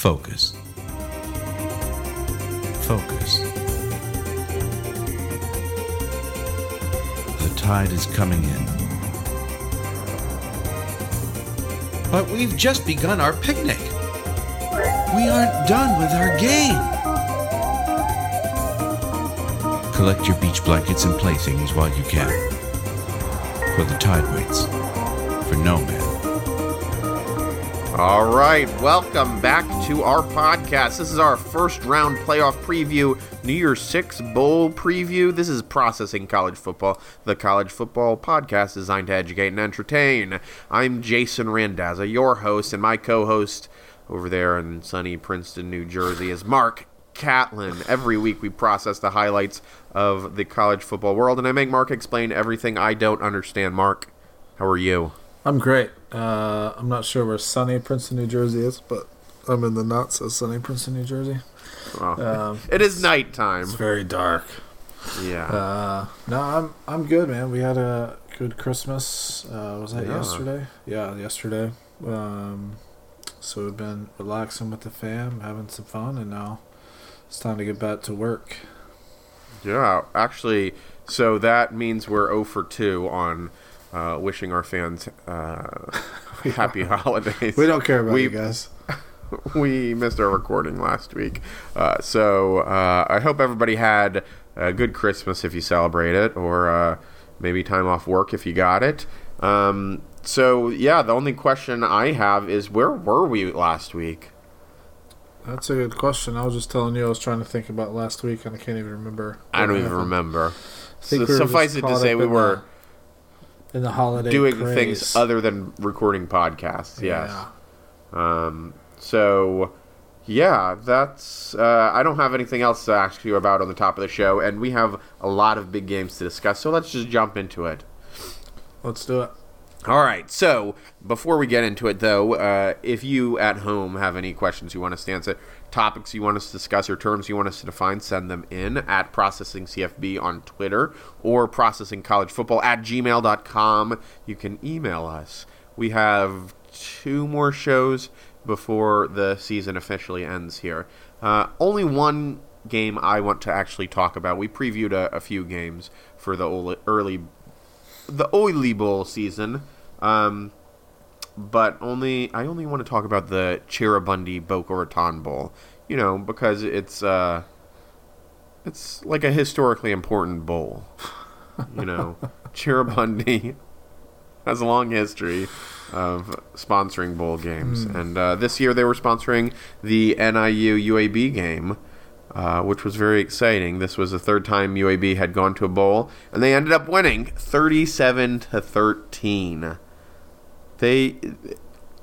Focus. Focus. The tide is coming in. But we've just begun our picnic. We aren't done with our game. Collect your beach blankets and playthings while you can. For the tide waits for no man. All right, welcome back to our podcast. This is our first round playoff preview, New Year's Six Bowl preview. This is Processing College Football, the college football podcast designed to educate and entertain. I'm Jason Randazza, your host, and my co host over there in sunny Princeton, New Jersey is Mark Catlin. Every week we process the highlights of the college football world, and I make Mark explain everything I don't understand. Mark, how are you? I'm great. Uh, I'm not sure where sunny Princeton, New Jersey is, but I'm in the not so sunny Princeton, New Jersey. Well, Um, it is nighttime. It's very dark. Yeah. Uh, no, I'm I'm good, man. We had a good Christmas. Uh, was that Yeah. yesterday? Yeah, yesterday. Um, so we've been relaxing with the fam, having some fun, and now it's time to get back to work. Yeah, actually, so that means we're 0 for 2 on uh, wishing our fans uh, happy holidays. We don't care about We- you guys. we missed our recording last week. Uh, so uh, I hope everybody had a good Christmas if you celebrate it, or uh, maybe time off work if you got it. Um, so, yeah, the only question I have is where were we last week? That's a good question. I was just telling you, I was trying to think about last week, and I can't even remember. I don't even happened. remember. So think we were suffice it to say, we were the, in the holiday doing craze. things other than recording podcasts. Yes. Yeah. Um, so, yeah, that's. Uh, I don't have anything else to ask you about on the top of the show, and we have a lot of big games to discuss. So let's just jump into it. Let's do it. All right. So before we get into it, though, uh, if you at home have any questions you want us to answer, topics you want us to discuss, or terms you want us to define, send them in at processingcfb on Twitter or processingcollegefootball at gmail.com. You can email us. We have two more shows before the season officially ends here. Uh, only one game I want to actually talk about. We previewed a, a few games for the early the Oily Bowl season, um, but only I only want to talk about the Cheribundi Boca Raton Bowl. You know, because it's uh, it's like a historically important bowl. You know, Cheribundi has a long history of sponsoring bowl games, and uh, this year they were sponsoring the NIU UAB game uh, which was very exciting. This was the third time UAB had gone to a bowl, and they ended up winning 37 to 13. They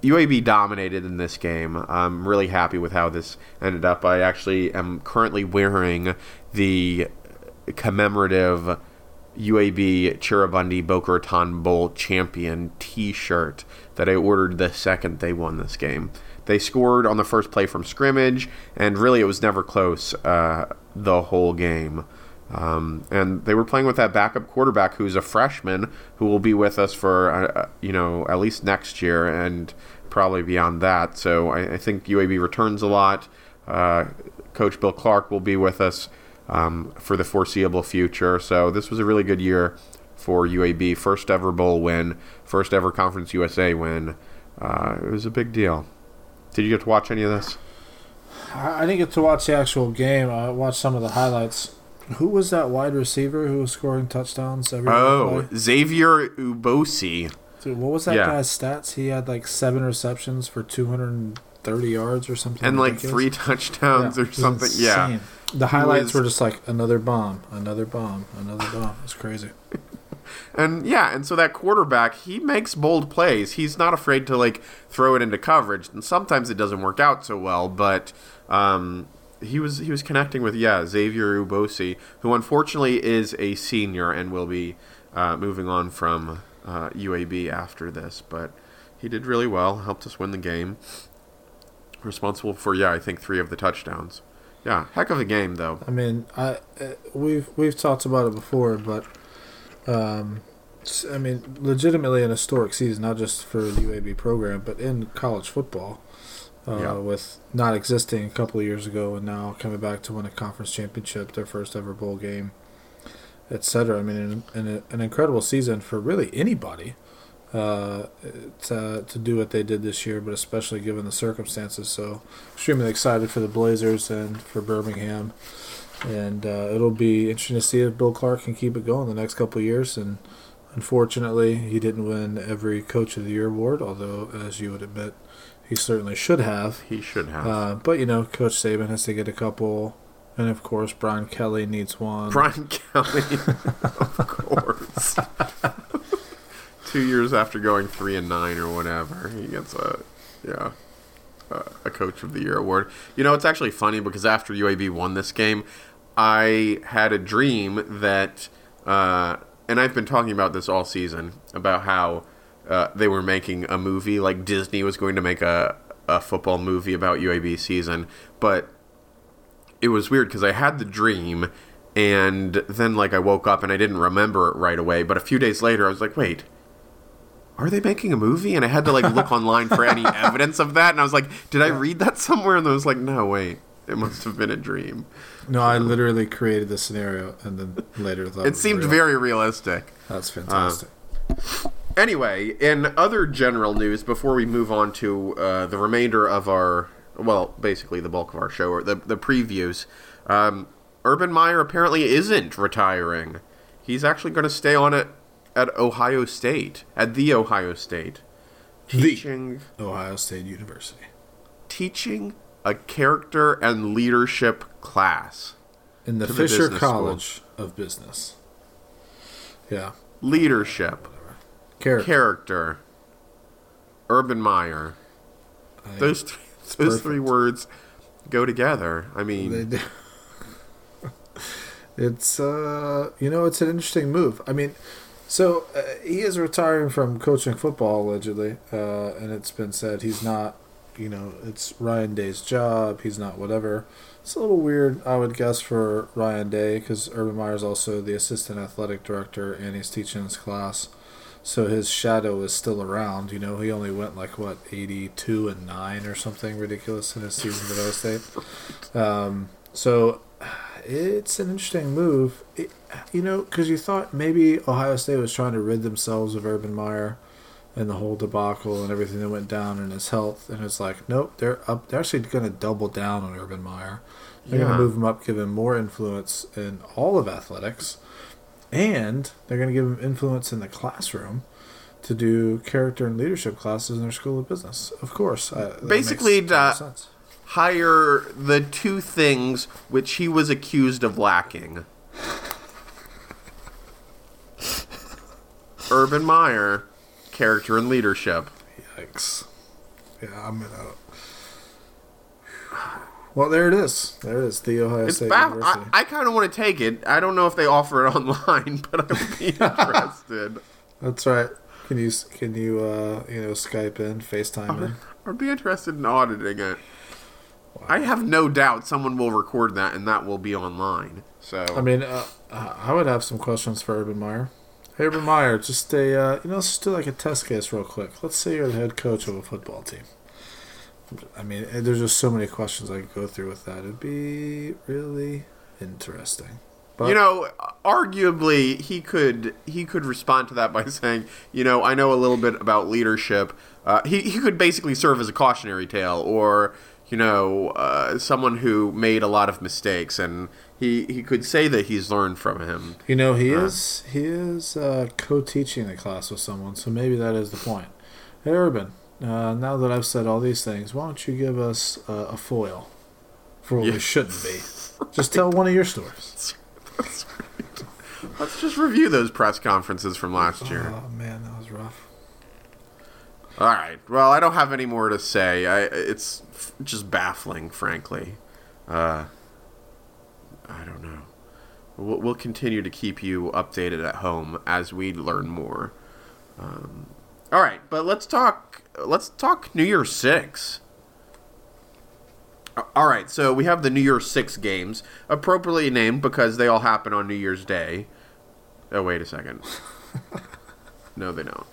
UAB dominated in this game. I'm really happy with how this ended up. I actually am currently wearing the commemorative UAB Cheribundi Boca Raton Bowl champion T-shirt that I ordered the second they won this game. They scored on the first play from scrimmage, and really it was never close uh, the whole game. Um, and they were playing with that backup quarterback who's a freshman who will be with us for uh, you know at least next year and probably beyond that. So I, I think UAB returns a lot. Uh, Coach Bill Clark will be with us um, for the foreseeable future. So this was a really good year for UAB. First ever bowl win, first ever Conference USA win. Uh, it was a big deal. Did you get to watch any of this? I I didn't get to watch the actual game. I watched some of the highlights. Who was that wide receiver who was scoring touchdowns every Oh, play? Xavier Ubosi. Dude, what was that yeah. guy's stats? He had like seven receptions for 230 yards or something. And like three touchdowns Yeah, or it was something. Yeah. The highlights was- were just like another bomb, another bomb, another bomb. It's crazy. And yeah, and so that quarterback, he makes bold plays. He's not afraid to like throw it into coverage. And sometimes it doesn't work out so well, but um, he was he was connecting with yeah Xavier Ubosi, who unfortunately is a senior and will be uh, moving on from uh, UAB after this. But he did really well, helped us win the game. Responsible for yeah, I think three of the touchdowns. Yeah, heck of a game though. I mean, I uh, we've we've talked about it before, but um, I mean, legitimately an historic season, not just for the UAB program, but in college football. Uh, Yeah. with not existing a couple of years ago and now coming back to win a conference championship, their first ever bowl game, etc. I mean, an, an, an incredible season for really anybody uh, to, to do what they did this year, but especially given the circumstances. So, extremely excited for the Blazers and for Birmingham. And uh, it'll be interesting to see if Bill Clark can keep it going the next couple of years. And unfortunately, he didn't win every Coach of the Year award, although, as you would admit, he certainly should have. He should have. Uh, but, you know, Coach Saban has to get a couple. And, of course, Brian Kelly needs one. Brian Kelly, of course. Two years after going three and nine or whatever, he gets a yeah a, a coach of the year award. You know, it's actually funny because after UAB won this game, I had a dream that, uh, and I've been talking about this all season about how uh, they were making a movie, like Disney was going to make a a football movie about UAB season, but it was weird because I had the dream, and then like I woke up and I didn't remember it right away. But a few days later, I was like, wait. Are they making a movie? And I had to like look online for any evidence of that, and I was like, "Did I read that somewhere?" And I was like, "No, wait, it must have been a dream." No, I literally created the scenario and then later thought It was seemed real. very realistic. That's fantastic. Anyway, in other general news, before we move on to uh, the remainder of our, well, basically the bulk of our show, or the, the previews, um, Urban Meyer apparently isn't retiring. He's actually going to stay on it at Ohio State, at the Ohio State, The- teaching Ohio State University. teaching a character and leadership class. In the To the Fisher school. College of Business. Yeah. Leadership, Character. character, Urban Meyer. I Those th- those perfect. three words go together. I mean, it's uh you know it's an interesting move. I mean, so uh, he is retiring from coaching football allegedly, uh, and it's been said he's not. You know, it's Ryan Day's job. He's not whatever. It's a little weird, I would guess, for Ryan Day because Urban Meyer is also the assistant athletic director and he's teaching his class. So his shadow is still around. You know, he only went like what eighty-two and nine or something ridiculous in his season at Ohio State. Um, so it's an interesting move. It, you know, because you thought maybe Ohio State was trying to rid themselves of Urban Meyer and the whole debacle and everything that went down in his health, and it's like, nope, they're up. They're actually going to double down on Urban Meyer. They're going to move him up, give him more influence in all of athletics, and they're going to give him influence in the classroom to do character and leadership classes in their school of business. Of course, uh, Basically, uh, hire the two things which he was accused of lacking. Urban Meyer, character and leadership. Yikes. Yeah, I'm gonna. Well, there it is. There it is. The Ohio It's State baff- University. I, I kind of want to take it. I don't know if they offer it online, but I would be interested. That's right. Can you can you uh you know Skype in, FaceTime in? I'd be interested in auditing it. I have no doubt someone will record that and that will be online. So I mean, uh, I would have some questions for Urban Meyer. Hey, Urban Meyer, just a uh, you know, let's just do like a test case real quick. Let's say you're the head coach of a football team. I mean, eh, there's just so many questions I could go through with that. It'd be really interesting. But you know, arguably he could he could respond to that by saying, you know, I know a little bit about leadership. Uh, he he could basically serve as a cautionary tale, or you know, uh, someone who made a lot of mistakes, and he he could say that he's learned from him. You know, he Uh. is he is uh, co-teaching the class with someone, so maybe that is the point. Hey, Urban, uh, now that I've said all these things, why don't you give us uh, a foil for what Yeah. we shouldn't be? Just tell one of your stories. Let's just review those press conferences from last year. Oh man, that was rough. All right. Well, I don't have any more to say. I, it's f- just baffling, frankly. Uh, I don't know. We'll, we'll continue to keep you updated at home as we learn more. Um, all right, but let's talk. Let's talk New Year's Six. All right, so we have the New Year's Six games, appropriately named because they all happen on New Year's Day. Oh, wait a second. no, they don't.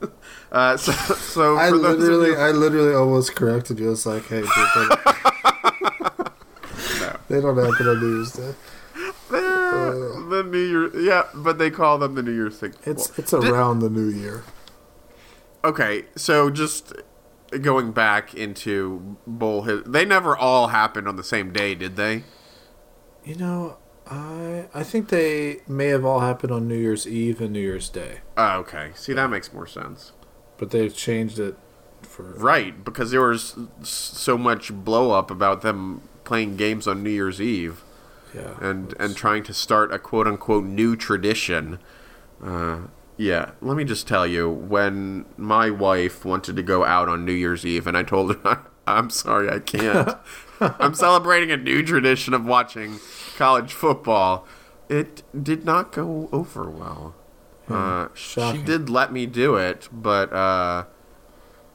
Uh, so, so I literally, you- I literally almost corrected you. It's like, hey, dude, they, they don't happen on New Year's Day. Eh, the New Year, yeah, but they call them the New Year's thing. It's it's around the New Year. okay. So just going back into bowl, they never all happened on the same day, did they? You know, I I think they may have all happened on New Year's Eve and New Year's Day, Oh, okay. See, that makes more sense. but they've changed it for Right, because there was so much blow up about them playing games on New Year's Eve yeah. and and trying to start a quote unquote new tradition. Uh, yeah, let me just tell you, when my wife wanted to go out on New Year's Eve, and I told her, "I'm sorry, I can't. I'm celebrating a new tradition of watching college football." It did not go over well. Uh, she did let me do it, but uh,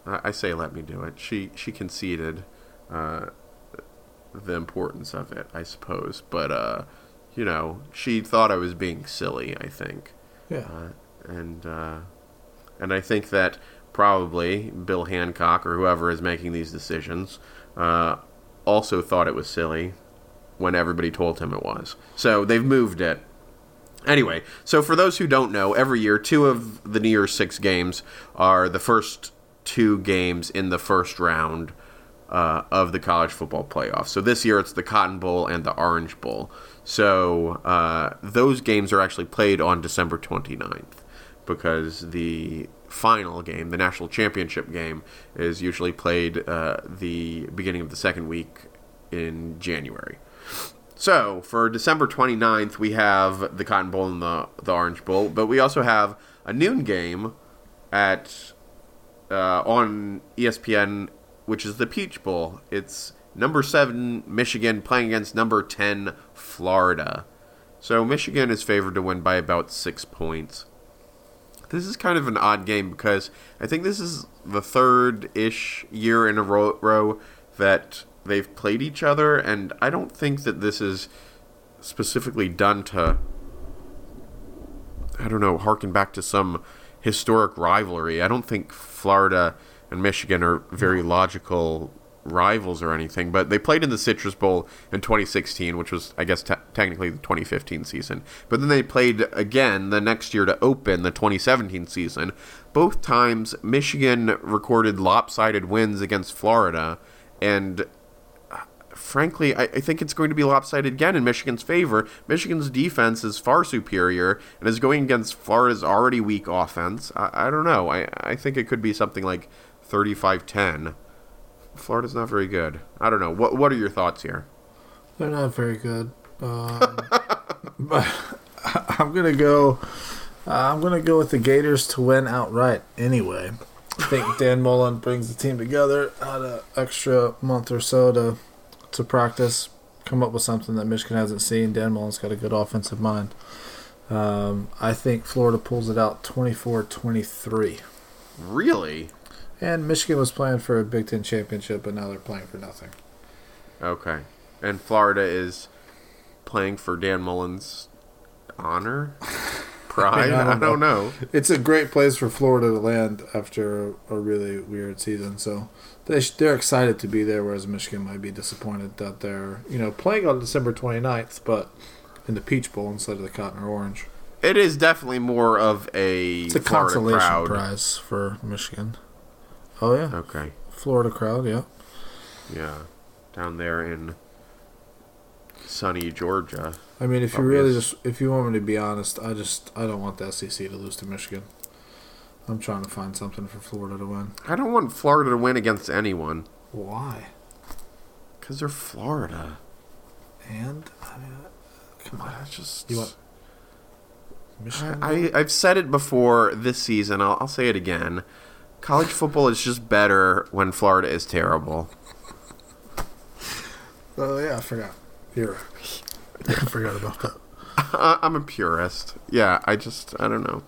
I I say let me do it. She she conceded uh, the importance of it, I suppose. But uh, you know, she thought I was being silly. I think, yeah. uh, and uh, and I think that probably Bill Hancock or whoever is making these decisions uh, also thought it was silly when everybody told him it was. So they've moved it. Anyway, so for those who don't know, every year two of the New Year's Six games are the first two games in the first round uh, of the college football playoff. So this year it's the Cotton Bowl and the Orange Bowl. So uh, those games are actually played on December 29th because the final game, the national championship game, is usually played uh, the beginning of the second week in January. So for December 29th, we have the Cotton Bowl and the, the Orange Bowl, but we also have a noon game at uh, on ESPN, which is the Peach Bowl. It's number seven Michigan playing against number ten Florida. So Michigan is favored to win by about six points. This is kind of an odd game because I think this is the third ish year in a row, that they've played each other, and I don't think that this is specifically done to, I don't know, harken back to some historic rivalry. I don't think Florida and Michigan are very logical rivals or anything, but they played in the Citrus Bowl in 2016, which was, I guess, te- technically the 2015 season. But then they played again the next year to open the 2017 season. Both times, Michigan recorded lopsided wins against Florida, and uh, frankly, I, I think it's going to be lopsided again in Michigan's favor. Michigan's defense is far superior and is going against Florida's already weak offense. I, I don't know. I, I think it could be something like 35 10. Florida's not very good. I don't know. What What are your thoughts here? They're not very good. Um, but I'm gonna go. Uh, I'm gonna go with the Gators to win outright. Anyway, I think Dan Mullen brings the team together. Had an extra month or so to to practice, come up with something that Michigan hasn't seen. Dan Mullen's got a good offensive mind. Um, I think Florida pulls it out 24-23. Really? And Michigan was playing for a Big Ten championship, but now they're playing for nothing. Okay. And Florida is playing for Dan Mullen's honor? Pride? I I don't don't, know. It's a great place for Florida to land after a really weird season. So they sh- they're excited to be there, whereas Michigan might be disappointed that they're you know playing on December 29th, but in the Peach Bowl instead of the Cotton or Orange. It is definitely more of a It's a Florida consolation crowd. prize for Michigan. Oh yeah, Okay. Florida crowd. Yeah, Yeah. Down there in sunny Georgia. I mean, if you really just if you want me to be honest, I just I don't want the SEC to lose to Michigan. I'm trying to find something for Florida to win. I don't want Florida to win against anyone Why? because they're Florida. And I mean, come on, I just You want- Michigan. I, I've said it before this season. I'll, I'll say it again. College football is just better when Florida is terrible. Oh yeah, I forgot. You're right. I forgot about that. I'm a purist. Yeah, I just I don't know.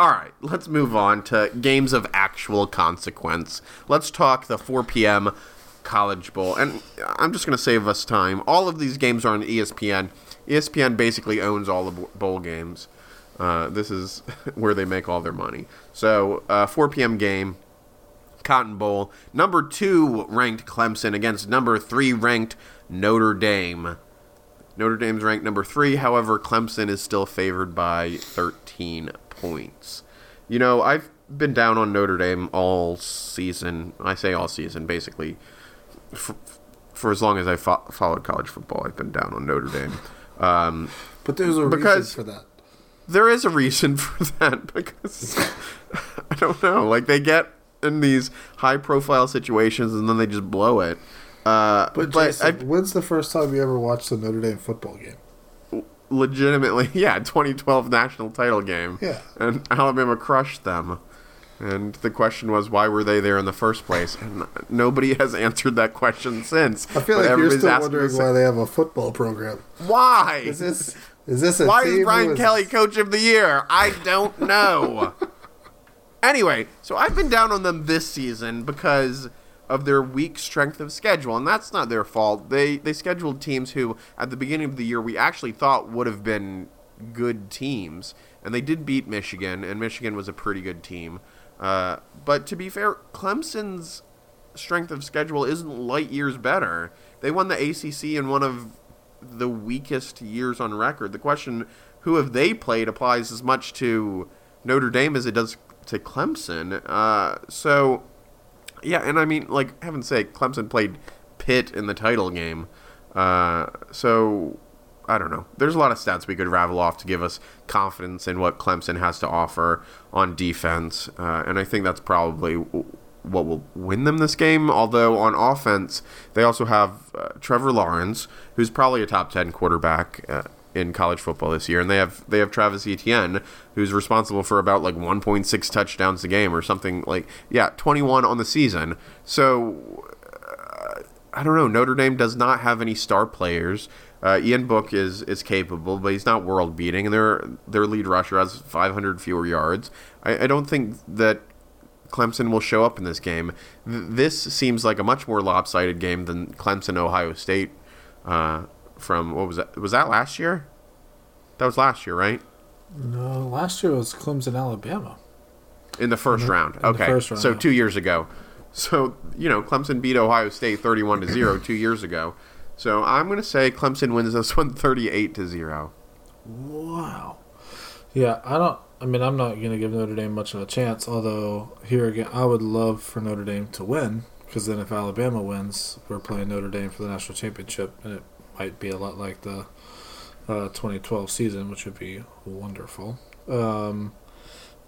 All right, let's move on to games of actual consequence. Let's talk the 4 p.m. College Bowl, and I'm just going to save us time. All of these games are on ESPN. ESPN basically owns all the bowl games. Uh, this is where they make all their money. So, uh, 4 p.m. game, Cotton Bowl. Number two ranked Clemson against number three ranked Notre Dame. Notre Dame's ranked number three. However, Clemson is still favored by 13 points. You know, I've been down on Notre Dame all season. I say all season, basically. For, for as long as I fo- followed college football, I've been down on Notre Dame. Um, But there's a Because- reason for that. There is a reason for that because I don't know. Like they get in these high profile situations and then they just blow it. Uh, But, but Jason, I when's the first time you ever watched a Notre Dame football game? legitimately, yeah, 2012 national title game. Yeah. And Alabama crushed them. And the question was, why were they there in the first place? And nobody has answered that question since. I feel like you're still wondering why they have a football program. Why? Is this is this a Why team is Brian is- Kelly coach of the year? I don't know. anyway, so I've been down on them this season because of their weak strength of schedule, and that's not their fault. They they scheduled teams who at the beginning of the year we actually thought would have been good teams, and they did beat Michigan, and Michigan was a pretty good team. Uh, but to be fair, Clemson's strength of schedule isn't light years better. They won the ACC in one of the weakest years on record. The question, who have they played, applies as much to Notre Dame as it does to Clemson. Uh, so, yeah, and I mean, like, heaven's sake, Clemson played Pitt in the title game. Uh, so, I don't know. There's a lot of stats we could ravel off to give us confidence in what Clemson has to offer on defense, uh, and I think that's probably what will win them this game. Although on offense, they also have uh, Trevor Lawrence, who's probably a top ten quarterback. Uh, in college football this year, and they have they have Travis Etienne, who's responsible for about like 1.6 touchdowns a game or something like yeah, 21 on the season. So I don't know. Notre Dame does not have any star players. Uh, Ian Book is is capable, but he's not world beating, and their their lead rusher has 500 fewer yards. I, I don't think that Clemson will show up in this game. Th- this seems like a much more lopsided game than Clemson Ohio State. Uh, from what was that? Was that last year? That was last year, right? No, last year was Clemson, Alabama. In the first round. in the Okay. first round, so yeah. two years ago. So, you know, Clemson beat Ohio State 31 to 0 two years ago. So I'm going to say Clemson wins this one 38 to 0. Wow. Yeah, I don't. I mean, I'm not going to give Notre Dame much of a chance. Although here again, I would love for Notre Dame to win because then if Alabama wins, we're playing Notre Dame for the national championship, and it might be a lot like the uh, 2012 season, which would be wonderful. Um,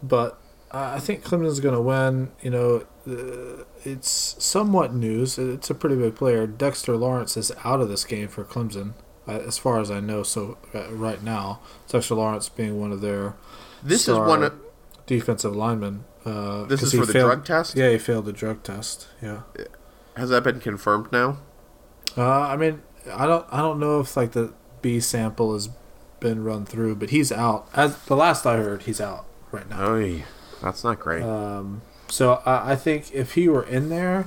but I think Clemson's going to win. You know, uh, it's somewhat news. It's a pretty big player. Dexter Lawrence is out of this game for Clemson, uh, as far as I know. So uh, right now, Dexter Lawrence being one of their This is one of, defensive lineman. Uh, This is for the failed- drug test? Yeah, he failed the drug test. Yeah. has that been confirmed now? Uh, I mean, I don't, I don't know if like the B sample has been run through, but he's out. As the last I heard, he's out right now. Oh, that's not great. Um, so I, I think if he were in there,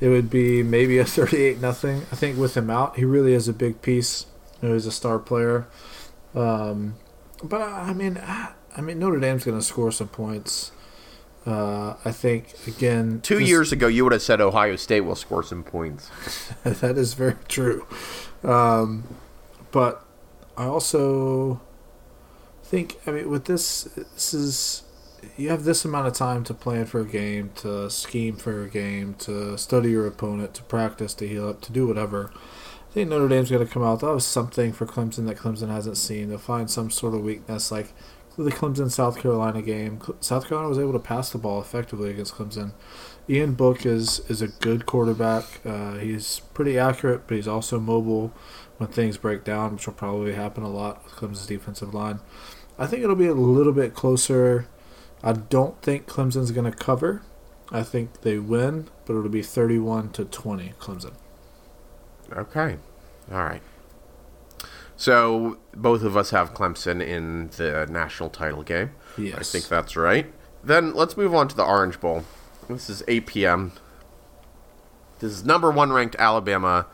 it would be maybe a thirty-eight nothing. I think with him out, he really is a big piece. You know, he's a star player. Um, but I, I mean, I, I mean Notre Dame's going to score some points. Uh, I think again. Two this- years ago, you would have said Ohio State will score some points. that is very true. Um, but I also think, I mean, with this, this is you have this amount of time to plan for a game, to scheme for a game, to study your opponent, to practice, to heal up, to do whatever. I think Notre Dame's going to come out. That was something for Clemson that Clemson hasn't seen. They'll find some sort of weakness, like the Clemson South Carolina game. South Carolina was able to pass the ball effectively against Clemson. Ian Book is is a good quarterback. Uh, he's pretty accurate, but he's also mobile when things break down, which will probably happen a lot with Clemson's defensive line. I think it'll be a little bit closer. I don't think Clemson's going to cover. I think they win, but it'll be 31 to 20 Clemson. Okay. All right. So both of us have Clemson in the national title game. Yes. I think that's right. Then let's move on to the Orange Bowl. This is 8 p.m. This is number one ranked Alabama,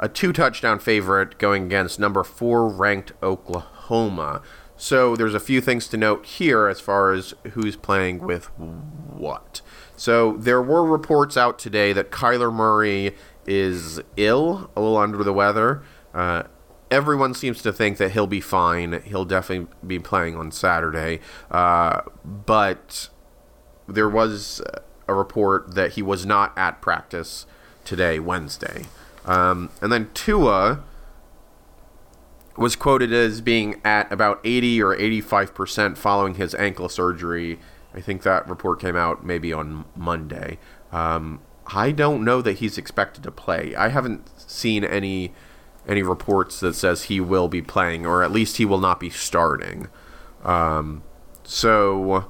a two touchdown favorite going against number four ranked Oklahoma. So there's a few things to note here as far as who's playing with what. So there were reports out today that Kyler Murray is ill, a little under the weather. Uh, everyone seems to think that he'll be fine. He'll definitely be playing on Saturday. Uh, but there was a report that he was not at practice today, Wednesday. Um, and then Tua was quoted as being at about 80 or 85% following his ankle surgery. I think that report came out maybe on Monday. Um, I don't know that he's expected to play. I haven't seen any any reports that says he will be playing, or at least he will not be starting. Um, so,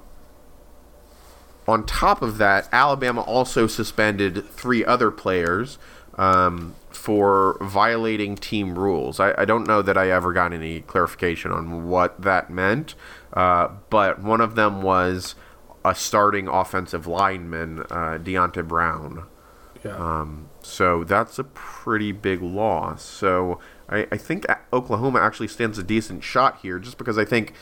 on top of that, Alabama also suspended three other players um, for violating team rules. I, I, don't know that I ever got any clarification on what that meant, uh, but one of them was a starting offensive lineman, uh, Deonte Brown. Yeah. Um, so that's a pretty big loss. So I, I think Oklahoma actually stands a decent shot here, just because I think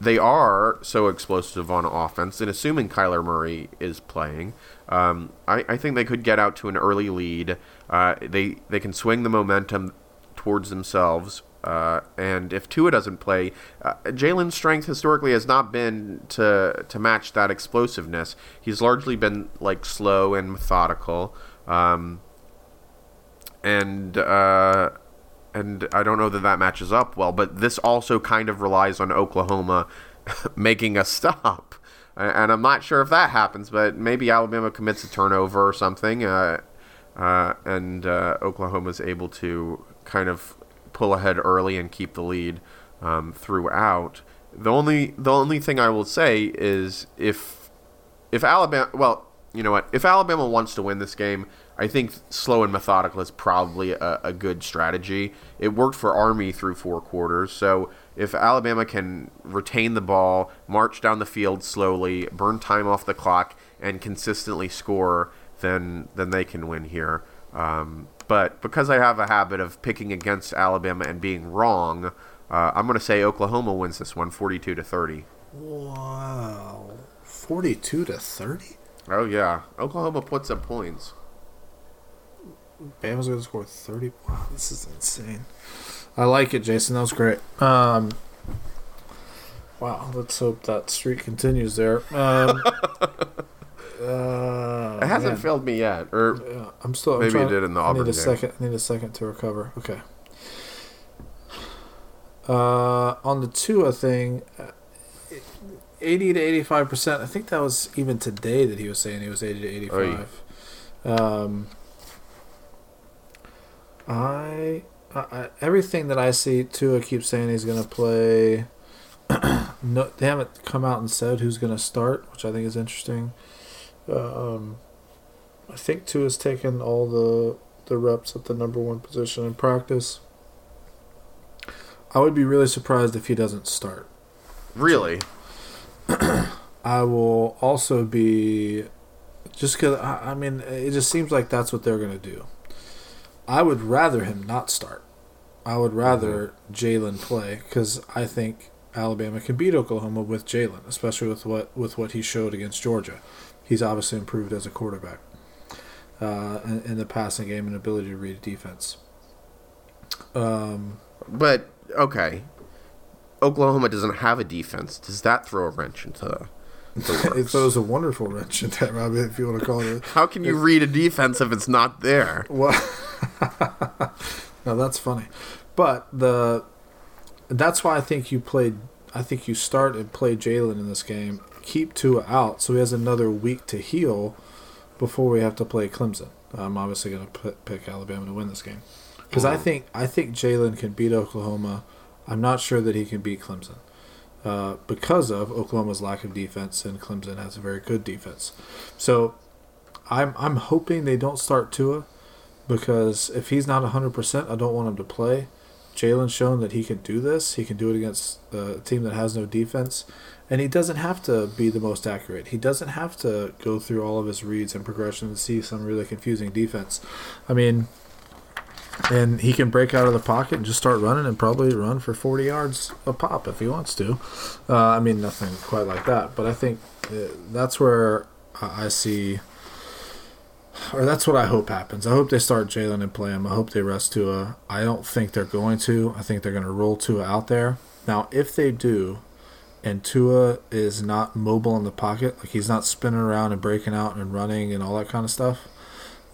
they are so explosive on offense, and assuming Kyler Murray is playing, um, I, I, think they could get out to an early lead. Uh, they they can swing the momentum towards themselves. Uh, and if Tua doesn't play, uh, Jalen's strength historically has not been to to match that explosiveness. He's largely been like slow and methodical. Um, and uh, and I don't know that that matches up well. But this also kind of relies on Oklahoma making a stop, and I'm not sure if that happens. But maybe Alabama commits a turnover or something, uh, uh, and uh, Oklahoma's able to kind of pull ahead early and keep the lead um, throughout. The only the only thing I will say is if if Alabama well you know what if Alabama wants to win this game I think slow and methodical is probably a, a, good strategy. It worked for Army through four quarters. So if Alabama can retain the ball, march down the field slowly, burn time off the clock, and consistently score, then then they can win here. Um, but because I have a habit of picking against Alabama and being wrong, uh, I'm going to say Oklahoma wins this one, 42 to 30. Wow, 42 to 30. Oh yeah, Oklahoma puts up points. Bama's going to score 30. Wow, this is insane. I like it, Jason. That was great. Um, wow, let's hope that streak continues there. Um, uh, it hasn't man. failed me yet, or yeah, I'm still. I'm maybe trying, it did in the Auburn I need a game. second. I need a second to recover. Okay. Uh, on the Tua thing, uh, 80 to 85 percent. I think that was even today that he was saying he was 80 to 85. Um, I, I, everything that I see, Tua keeps saying he's going to play. no, they haven't come out and said who's going to start, which I think is interesting. Um, I think Tua's taken all the the reps at the number one position in practice. I would be really surprised if he doesn't start. Really? I will also be just because I, I mean it just seems like that's what they're going to do. I would rather him not start. I would rather mm-hmm. Jalen play because I think Alabama can beat Oklahoma with Jalen, especially with what with what he showed against Georgia. He's obviously improved as a quarterback uh, in, in, the passing game and ability to read defense. Um, but okay, Oklahoma doesn't have a defense. Does that throw a wrench into it throws a wonderful wrench in that, Robbie, if you want to call it. How can you read a defense if it's not there? Well, no, that's funny, but the that's why I think you played. I think you start and play Jalen in this game. Keep Tua out, so he has another week to heal before we have to play Clemson. I'm obviously going to pick Alabama to win this game because I think I think Jalen can beat Oklahoma. I'm not sure that he can beat Clemson. Uh, because of Oklahoma's lack of defense, and Clemson has a very good defense. So I'm I'm hoping they don't start Tua because if he's not 100%, I don't want him to play. Jalen's shown that he can do this. He can do it against a team that has no defense. And he doesn't have to be the most accurate. He doesn't have to go through all of his reads and progression and see some really confusing defense. I mean, and he can break out of the pocket and just start running and probably run for 40 yards a pop if he wants to. Uh, I mean, nothing quite like that, but I think uh, that's where I I see, or that's what I hope happens. I hope they start Jalen and play him. I hope they rest Tua. I don't think they're going to. I think they're going to roll Tua out there. Now, if they do, and Tua is not mobile in the pocket, like he's not spinning around and breaking out and running and all that kind of stuff,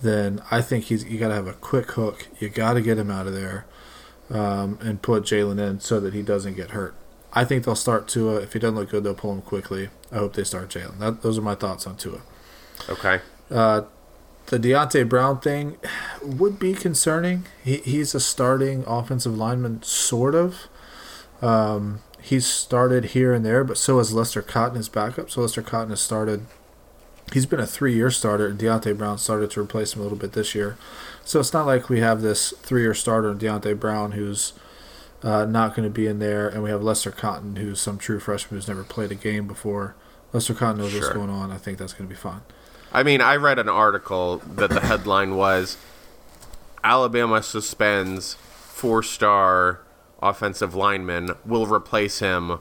then I think he's you got to have a quick hook. You got to get him out of there um, and put Jalen in so that he doesn't get hurt. I think they'll start Tua. If he doesn't look good, they'll pull him quickly. I hope they start Jalen. That, those are my thoughts on Tua. Okay. Uh, the Deonte Brown thing would be concerning. He, he's a starting offensive lineman, sort of. Um, he's started here and there, but so has Lester Cotton, his backup. So Lester Cotton has started. He's been a three-year starter, and Deonte Brown started to replace him a little bit this year. So it's not like we have this three-year starter, Deonte Brown, who's uh, not going to be in there, and we have Lester Cotton, who's some true freshman who's never played a game before. Lester Cotton knows what's going on. I think that's going to be fine. I mean, I read an article that the headline was Alabama suspends four star offensive lineman, will replace him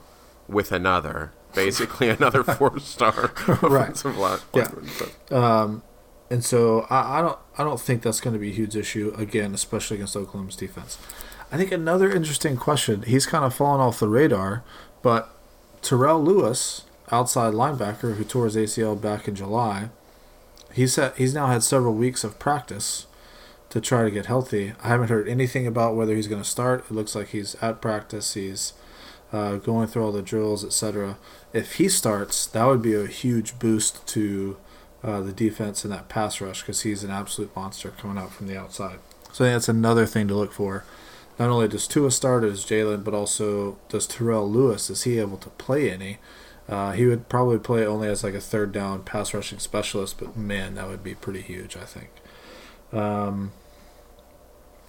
with another. Basically, another four star Right. offensive li- Yeah. lineman. So- um, And so I, I don't I don't think that's going to be a huge issue again, especially against Oklahoma's defense. I think another interesting question. He's kind of fallen off the radar, but Terrell Lewis, outside linebacker who tore his ACL back in July, he's had, he's now had several weeks of practice to try to get healthy. I haven't heard anything about whether he's going to start. It looks like he's at practice. He's uh, going through all the drills, etc. If he starts, that would be a huge boost to uh, the defense and that pass rush because he's an absolute monster coming out from the outside. So that's another thing to look for. Not only does Tua start as Jalen, but also does Terrell Lewis. Is he able to play any? Uh, he would probably play only as like a third down pass rushing specialist, but man, that would be pretty huge. I think. Um,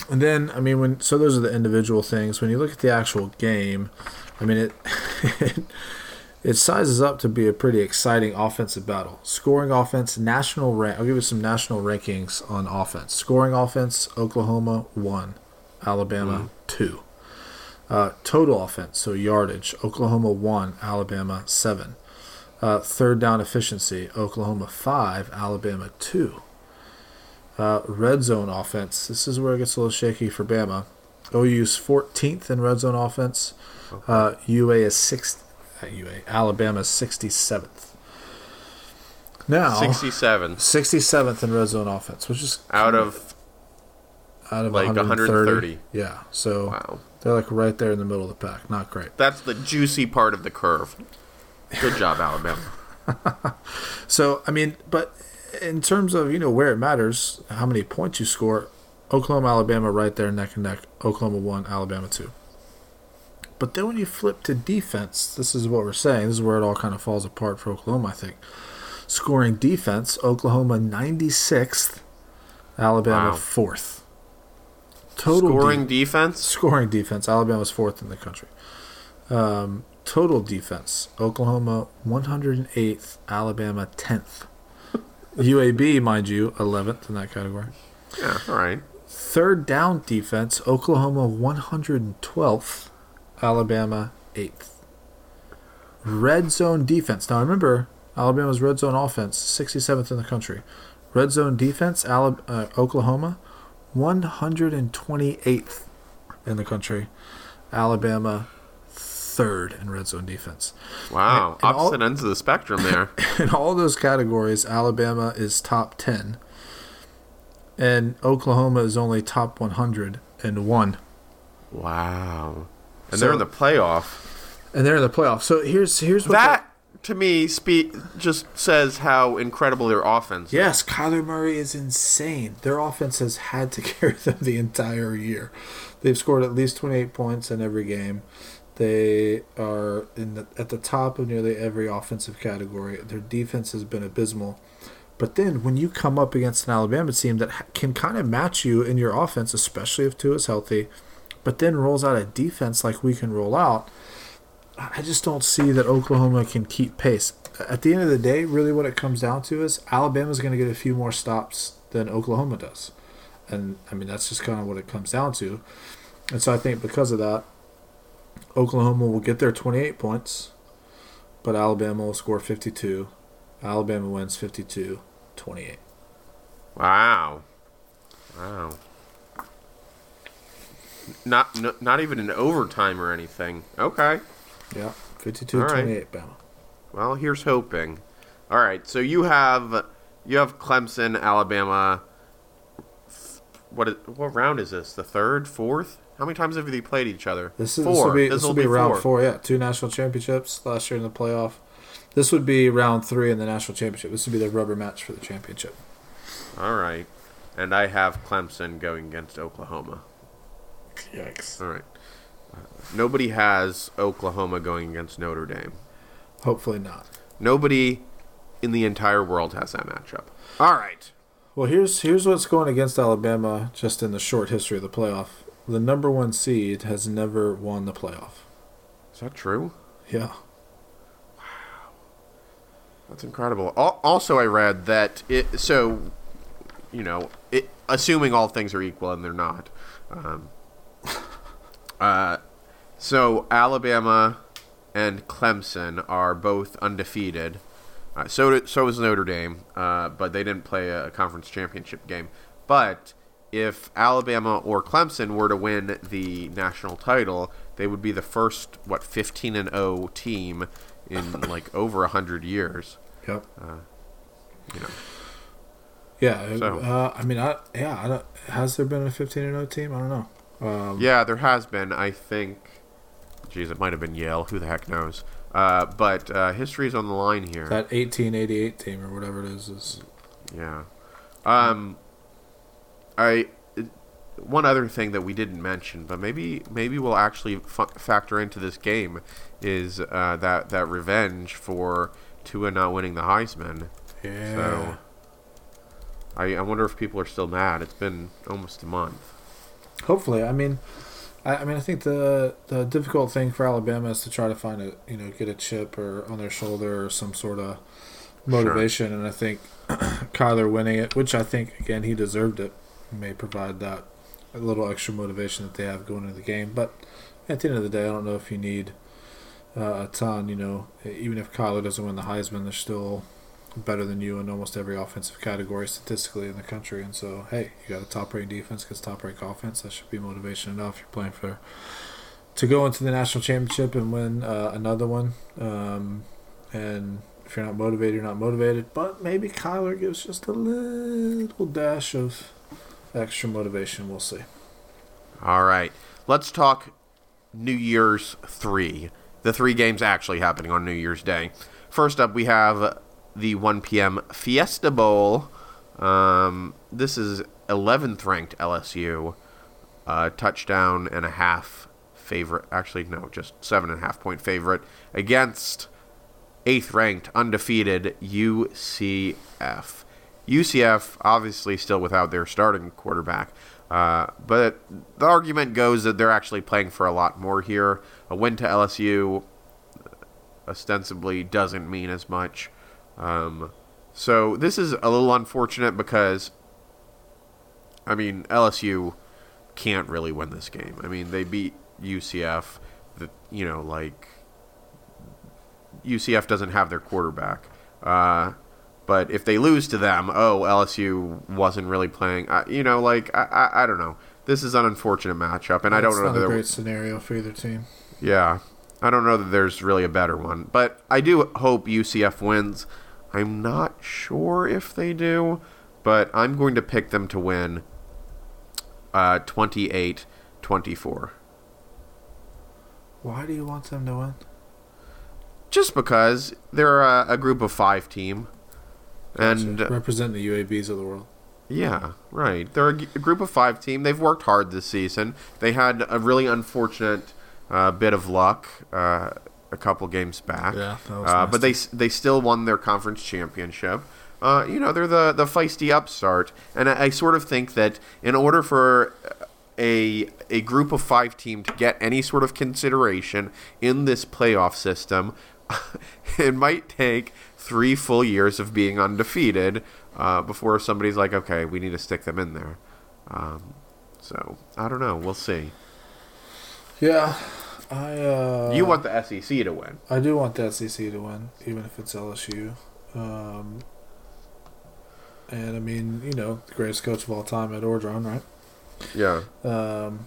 and then, I mean, when so those are the individual things. When you look at the actual game, I mean it. it sizes up to be a pretty exciting offensive battle. Scoring offense, national rank. I'll give you some national rankings on offense. Scoring offense, Oklahoma one, Alabama two. Uh, total offense, so yardage, Oklahoma one, Alabama seven. Uh, third down efficiency, Oklahoma five, Alabama two. Uh, red zone offense. This is where it gets a little shaky for Bama. OU's 14th in red zone offense. Uh, UA is sixth. At UA, Alabama is 67th. Now, 67 67th in red zone offense, which is out of. out of like 130. 130. Yeah, so Wow. they're like right there in the middle of the pack. Not great. That's the juicy part of the curve. Good job, Alabama. So I mean, but in terms of you know where it matters, how many points you score, Oklahoma, Alabama, right there neck and neck. Oklahoma one, Alabama two. But then when you flip to defense, this is what we're saying. This is where it all kind of falls apart for Oklahoma, I think. Scoring defense, Oklahoma 96th, Alabama Wow. 4th. Total Scoring de- defense? scoring defense, Alabama's 4th in the country. Um, total defense, Oklahoma 108th, Alabama 10th. UAB, mind you, 11th in that category. Yeah, all right. Third down defense, Oklahoma 112th, Alabama 8th. Red zone defense. Now remember, Alabama's red zone offense, 67th in the country. Red zone defense, Alab- uh, Oklahoma 128th in the country. Alabama third in red zone defense. Wow. And- and all- Opposite ends of the spectrum there. In all those categories, Alabama is top 10. And Oklahoma is only top 101. wow. And So- they're in the playoff. And they're in the playoff. So here's here's what That to me speak just says how incredible their offense. is. Yes, Kyler Murray is insane. Their offense has had to carry them the entire year. They've scored at least 28 points in every game. They are in the, at the top of nearly every offensive category. Their defense has been abysmal. But then when you come up against an Alabama team that can kind of match you in your offense, especially if Tua is healthy, but then rolls out a defense like we can roll out, I just don't see that Oklahoma can keep pace. At the end of the day, really what it comes down to is Alabama's going to get a few more stops than Oklahoma does. and I mean that's just kind of what it comes down to. And so I think because of that, Oklahoma will get their 28 points, but Alabama will score 52. Alabama wins 52 28. Wow. Wow. Not n- not even an overtime or anything. Okay. Yeah, 52 All right. 28, Bama. Well, here's hoping. All right. So you have you have Clemson, Alabama. What is, what round is this? The third, fourth? How many times have they played each other? This, is, four. this will be, this will will be round four. four. Yeah, two national championships last year in the playoff. This would be round three in the national championship. This would be the rubber match for the championship. All right. And I have Clemson going against Oklahoma. Yikes. All right. Uh, nobody has Oklahoma going against Notre Dame. Hopefully not. Nobody in the entire world has that matchup. All right. Well, here's here's what's going against Alabama just in the short history of the playoff. The number one seed has never won the playoff. Is that true? Yeah. Wow. That's incredible. Also, I read that it. So, you know, it, assuming all things are equal, and they're not. Um, uh, so Alabama and Clemson are both undefeated. Uh, so did, so is Notre Dame, uh, but they didn't play a conference championship game. But if Alabama or Clemson were to win the national title, they would be the first what 15 and 0 team in like over 100 years. Yep. You know. Yeah. So- Uh, I mean, I yeah. I don't, has there been a 15 and 0 team? I don't know. Um, Yeah, there has been. I think. Geez, it might have been Yale. Who the heck knows? Uh, but uh, history's on the line here. That 1888 team or whatever it is is Yeah. Um, I one other thing that we didn't mention, but maybe maybe we'll actually f- factor into this game is uh, that that revenge for Tua not winning the Heisman. yeah. So I, I wonder if people are still mad. It's been almost a month. Hopefully, I mean, I, I mean, I think the the difficult thing for Alabama is to try to find a you know get a chip or on their shoulder or some sort of motivation, and I think Kyler winning it, which I think again he deserved it, may provide that a little extra motivation that they have going into the game. But at the end of the day, I don't know if you need uh, a ton. You know, even if Kyler doesn't win the Heisman, they're still better than you in almost every offensive category statistically in the country. And so, hey, you got a top ranked defense against top ranked offense. That should be motivation enough. You're playing for to go into the national championship and win uh, another one. Um, and if you're not motivated, you're not motivated. But maybe Kyler gives just a little dash of extra motivation. We'll see. All right. Let's talk New Year's 3. The three games actually happening on New Year's Day. First up, we have the 1 p.m. Fiesta Bowl. Um, this is 11th ranked LSU. Uh, touchdown and a half favorite. Actually, no, just seven and a half point favorite against eighth ranked undefeated UCF. UCF obviously still without their starting quarterback, uh, but the argument goes that they're actually playing for a lot more here. A win to LSU ostensibly doesn't mean as much. Um, so this is a little unfortunate because, I mean, LSU can't really win this game. I mean, they beat UCF. The you know like UCF doesn't have their quarterback. Uh, but if they lose to them, oh, LSU wasn't really playing. Uh, you know, like I, I, I don't know. This is an unfortunate matchup, and I don't know not a great scenario for either team. yeah, I don't know that there's really a better one, but I do hope UCF wins. I'm not sure if they do, but I'm going to pick them to win uh, 28-24. Why do you want them to win? Just because they're a, a group of five team, and Gotcha. represent the UABs of the world. Yeah, right. They're a group of five team. They've worked hard this season. They had a really unfortunate uh, bit of luck uh, a couple games back. Yeah, that was uh, but they they still won their conference championship. Uh, you know, they're the the feisty upstart, and I, I sort of think that in order for a a group of five team to get any sort of consideration in this playoff system, it might take three full years of being undefeated uh, before somebody's like, okay, we need to stick them in there. Um, so I don't know. We'll see. Yeah, I. Uh, you want the SEC to win? I do want the SEC to win, even if it's LSU. Um, and I mean, you know, the greatest coach of all time Ed Orgeron, right? Yeah. Um,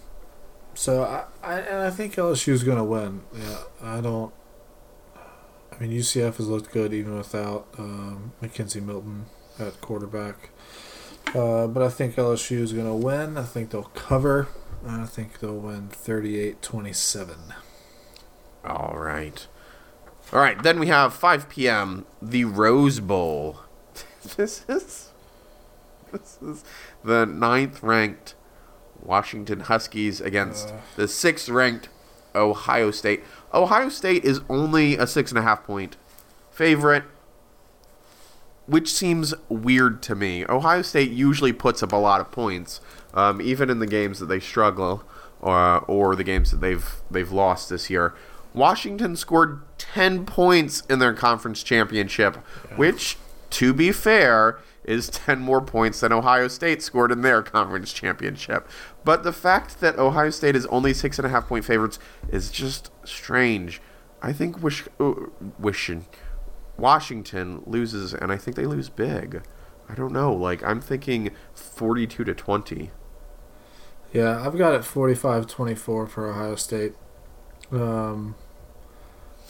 so I, I and I think LSU is going to win. Yeah, I don't. I mean, UCF has looked good even without um, McKenzie Milton at quarterback. Uh, but I think LSU is going to win. I think they'll cover. I think they'll win 38 27. All right. All right. Then we have 5 p.m. the Rose Bowl. this is this is the ninth ranked Washington Huskies against Uh. the sixth ranked Ohio State. Ohio State is only a six and a half point favorite, which seems weird to me. Ohio State usually puts up a lot of points, um, even in the games that they struggle or or the games that they've they've lost this year. Washington scored ten points in their conference championship, which, to be fair, is 10 more points than Ohio State scored in their conference championship. But the fact that Ohio State is only six and a half point favorites is just strange. I think Wish, uh, Wishin, Washington loses, and I think they lose big. I don't know. Like, I'm thinking 42 to 20. Yeah, I've got it 45 24 for Ohio State. Um,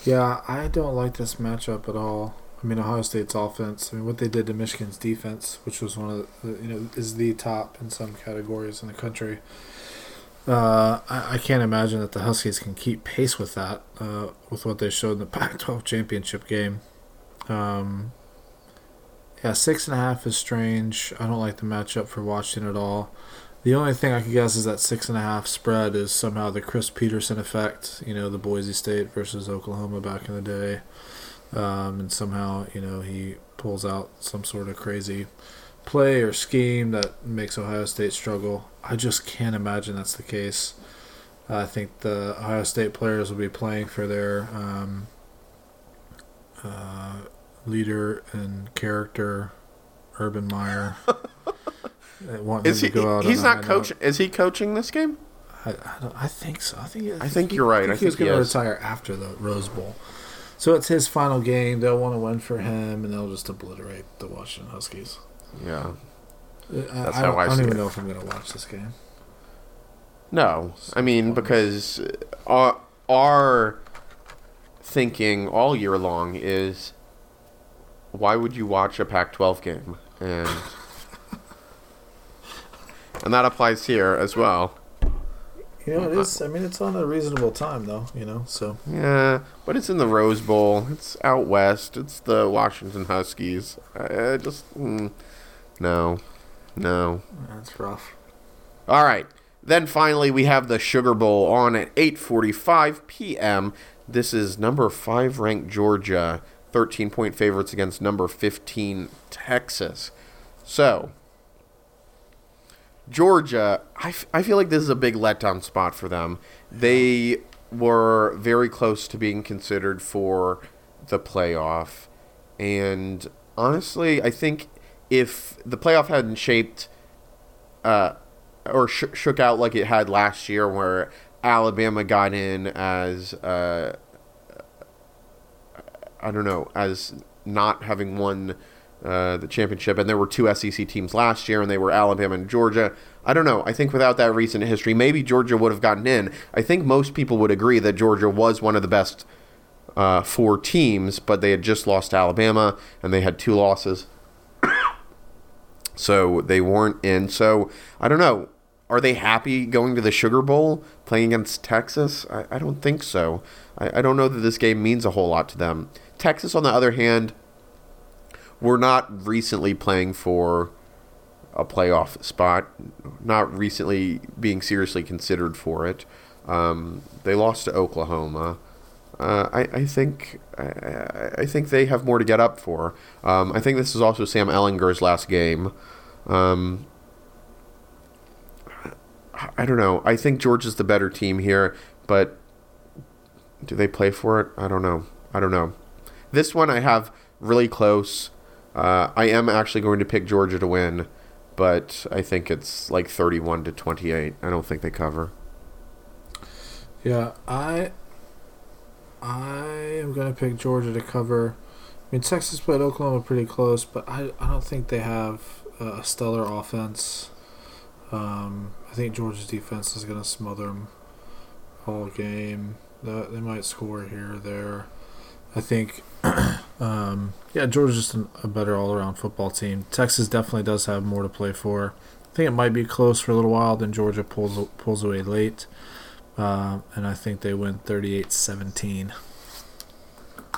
yeah, I don't like this matchup at all. I mean, Ohio State's offense. I mean, what they did to Michigan's defense, which was one of the, you know, is the top in some categories in the country. Uh, I, I can't imagine that the Huskies can keep pace with that, uh, with what they showed in the Pac-12 championship game. Um, yeah, six and a half is strange. I don't like the matchup for Washington at all. The only thing I could guess is that six and a half spread is somehow the Chris Petersen effect. You know, the Boise State versus Oklahoma back in the day, um, and somehow you know he pulls out some sort of crazy play or scheme that makes Ohio State struggle. I just can't imagine that's the case. I think the Ohio State players will be playing for their um, uh, leader and character, Urban Meyer. Is he? to go out He's not coaching. Is he coaching this game? I, I, don't, I think so. I think. I think you're right. I he was think he going to retire after the Rose Bowl, so it's his final game. They'll want to win for him, and they'll just obliterate the Washington Huskies. Yeah. Uh, I, That's I, how don't, I I don't even it. know if I'm going to watch this game. No, I mean because uh, our, our thinking all year long is why would you watch a Pac-12 game and and that applies here as well. You know, it is. I mean, it's on a reasonable time, though. You know, so Yeah, but it's in the Rose Bowl. It's out west. It's the Washington Huskies. I, I just mm, no, no. that's rough. All right. Then finally, we have the Sugar Bowl on at 8:45 p.m. This is number five ranked Georgia, 13 point favorites against number 15 Texas. So, Georgia, I, f- I feel like this is a big letdown spot for them. They were very close to being considered for the playoff. And honestly, I think if the playoff hadn't shaped uh, or sh- shook out like it had last year, where Alabama got in as uh, I don't know, as not having won uh, the championship, and there were two SEC teams last year, and they were Alabama and Georgia. I don't know. I think without that recent history, maybe Georgia would have gotten in. I think most people would agree that Georgia was one of the best uh, four teams, but they had just lost Alabama, and they had two losses so they weren't in. So I don't know. Are they happy going to the Sugar Bowl playing against Texas? I, I don't think so. I, I don't know that this game means a whole lot to them. Texas, on the other hand, were not recently playing for a playoff spot, not recently being seriously considered for it. Um, they lost to Oklahoma. Uh, I, I think I, I- think they have more to get up for. Um, I think this is also Sam Ehlinger's last game. Um, I don't know. I think George is the better team here, but do they play for it? I don't know. I don't know. This one I have really close. Uh, I am actually going to pick Georgia to win, but I think it's like 31 to 28. I don't think they cover. Yeah, I I am gonna pick Georgia to cover. I mean, Texas played Oklahoma pretty close, but I, I don't think they have a stellar offense. Um, I think Georgia's defense is gonna smother them all game. They might score here or there. I think, um, yeah, Georgia's just an, a better all-around football team. Texas definitely does have more to play for. I think it might be close for a little while, then Georgia pulls pulls away late. Uh, and I think they win 38 17.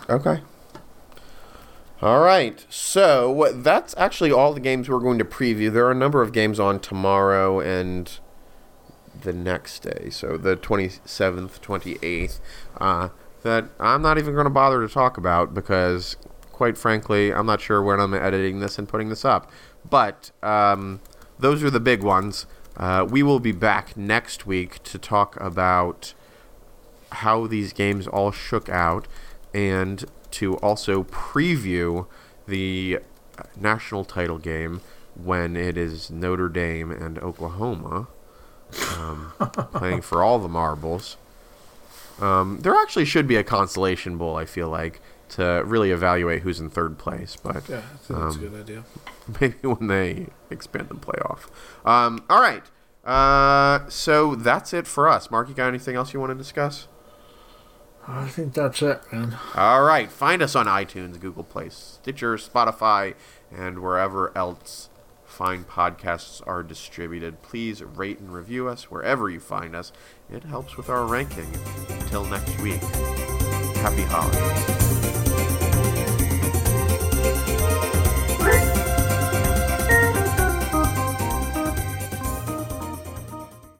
Okay. All right. So that's actually all the games we're going to preview. There are a number of games on tomorrow and the next day. So the 27th, 28th. Uh, that I'm not even going to bother to talk about because, quite frankly, I'm not sure when I'm editing this and putting this up. But um, those are the big ones. Uh, we will be back next week to talk about how these games all shook out and to also preview the national title game when it is Notre Dame and Oklahoma um, playing for all the marbles. Um, there actually should be a consolation bowl. I feel like to really evaluate who's in third place, but yeah, I think that's um, a good idea. Maybe when they expand the playoff. Um, all right. Uh, so that's it for us. Mark, you got anything else you want to discuss? I think that's it, man. All right. Find us on iTunes, Google Play, Stitcher, Spotify, and wherever else fine podcasts are distributed. Please rate and review us wherever you find us. It helps with our ranking. Until next week, happy holidays.